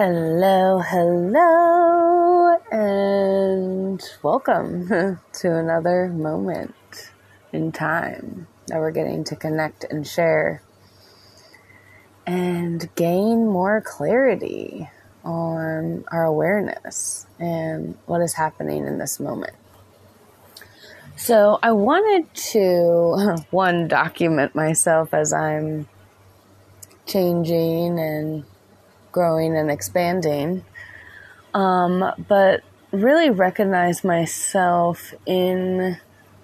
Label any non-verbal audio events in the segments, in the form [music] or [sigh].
Hello, hello, and welcome [laughs] to another moment in time that we're getting to connect and share and gain more clarity on our awareness and what is happening in this moment. So, I wanted to, [laughs] one, document myself as I'm changing and growing and expanding, um, but really recognize myself in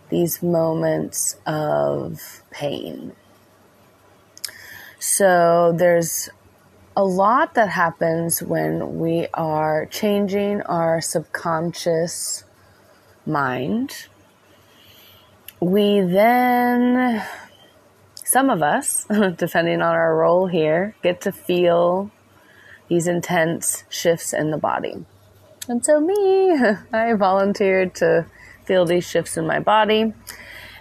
these moments of pain. So there's a lot that happens when we are changing our subconscious mind. We then, some of us, [laughs] depending on our role here, get to feel these intense shifts in the body. And so, me, [laughs] I volunteered to feel these shifts in my body.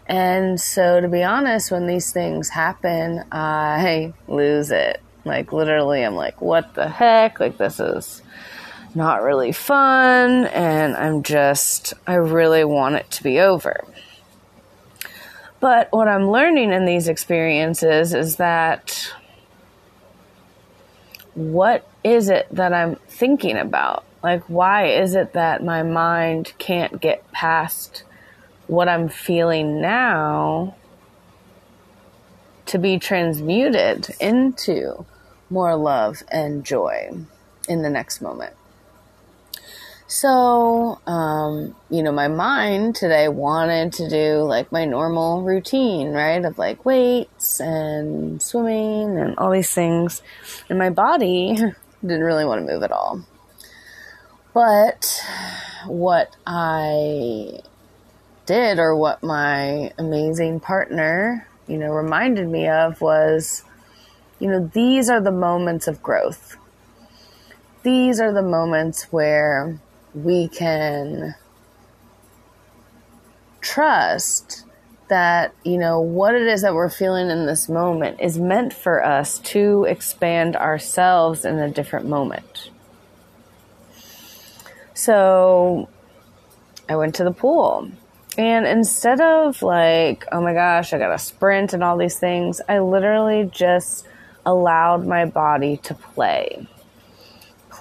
And so, to be honest, when these things happen, I [laughs] lose it. Like, literally, I'm like, what the heck? Like, this is not really fun. And I'm just, I really want it to be over. But what I'm learning in these experiences is that what is it that I'm thinking about? Like, why is it that my mind can't get past what I'm feeling now to be transmuted into more love and joy in the next moment? So, um, you know, my mind today wanted to do like my normal routine, right? Of like weights and swimming and all these things. And my body [laughs] didn't really want to move at all. But what I did, or what my amazing partner, you know, reminded me of was, you know, these are the moments of growth. These are the moments where we can trust that, you know, what it is that we're feeling in this moment is meant for us to expand ourselves in a different moment. So I went to the pool. And instead of like, oh my gosh, I got to sprint and all these things, I literally just allowed my body to play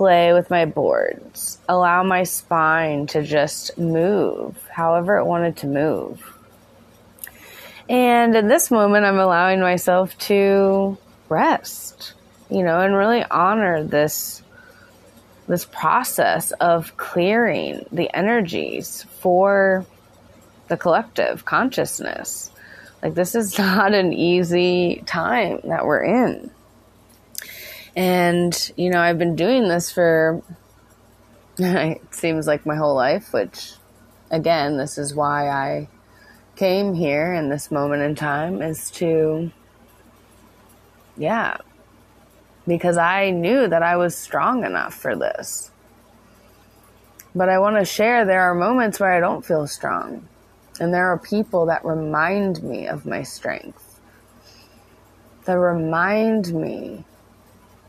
play with my boards, allow my spine to just move however it wanted to move. And in this moment, I'm allowing myself to rest, you know, and really honor this this process of clearing the energies for the collective consciousness. Like this is [laughs] not an easy time that we're in. And, you know, I've been doing this for, [laughs] it seems like my whole life, which, again, this is why I came here in this moment in time is to, yeah, because I knew that I was strong enough for this. But I want to share there are moments where I don't feel strong. And there are people that remind me of my strength, that remind me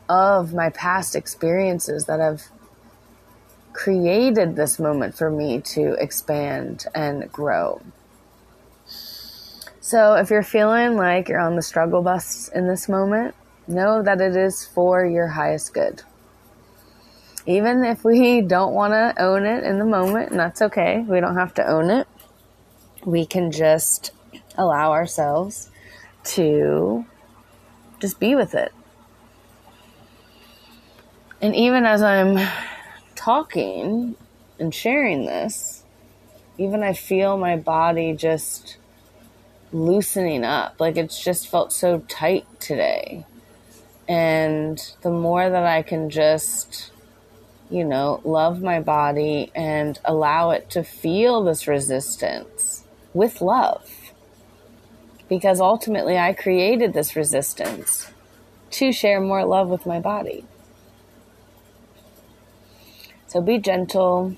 of my past experiences that have created this moment for me to expand and grow. So, if you're feeling like you're on the struggle bus in this moment, know that it is for your highest good. Even if we don't want to own it in the moment, and that's okay, we don't have to own it. We can just allow ourselves to just be with it and even as I'm talking and sharing this, even I feel my body just loosening up. Like it's just felt so tight today. And the more that I can just, you know, love my body and allow it to feel this resistance with love. Because ultimately, I created this resistance to share more love with my body. So be gentle.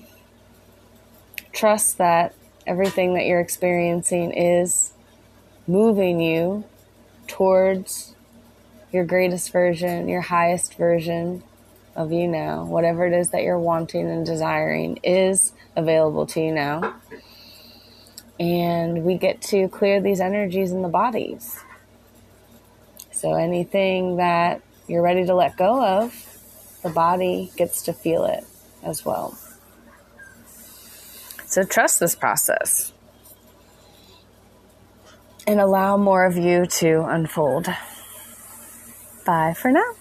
Trust that everything that you're experiencing is moving you towards your greatest version, your highest version of you now. Whatever it is that you're wanting and desiring is available to you now. And we get to clear these energies in the bodies. So anything that you're ready to let go of, the body gets to feel it as well. So trust this process and allow more of you to unfold. Bye for now.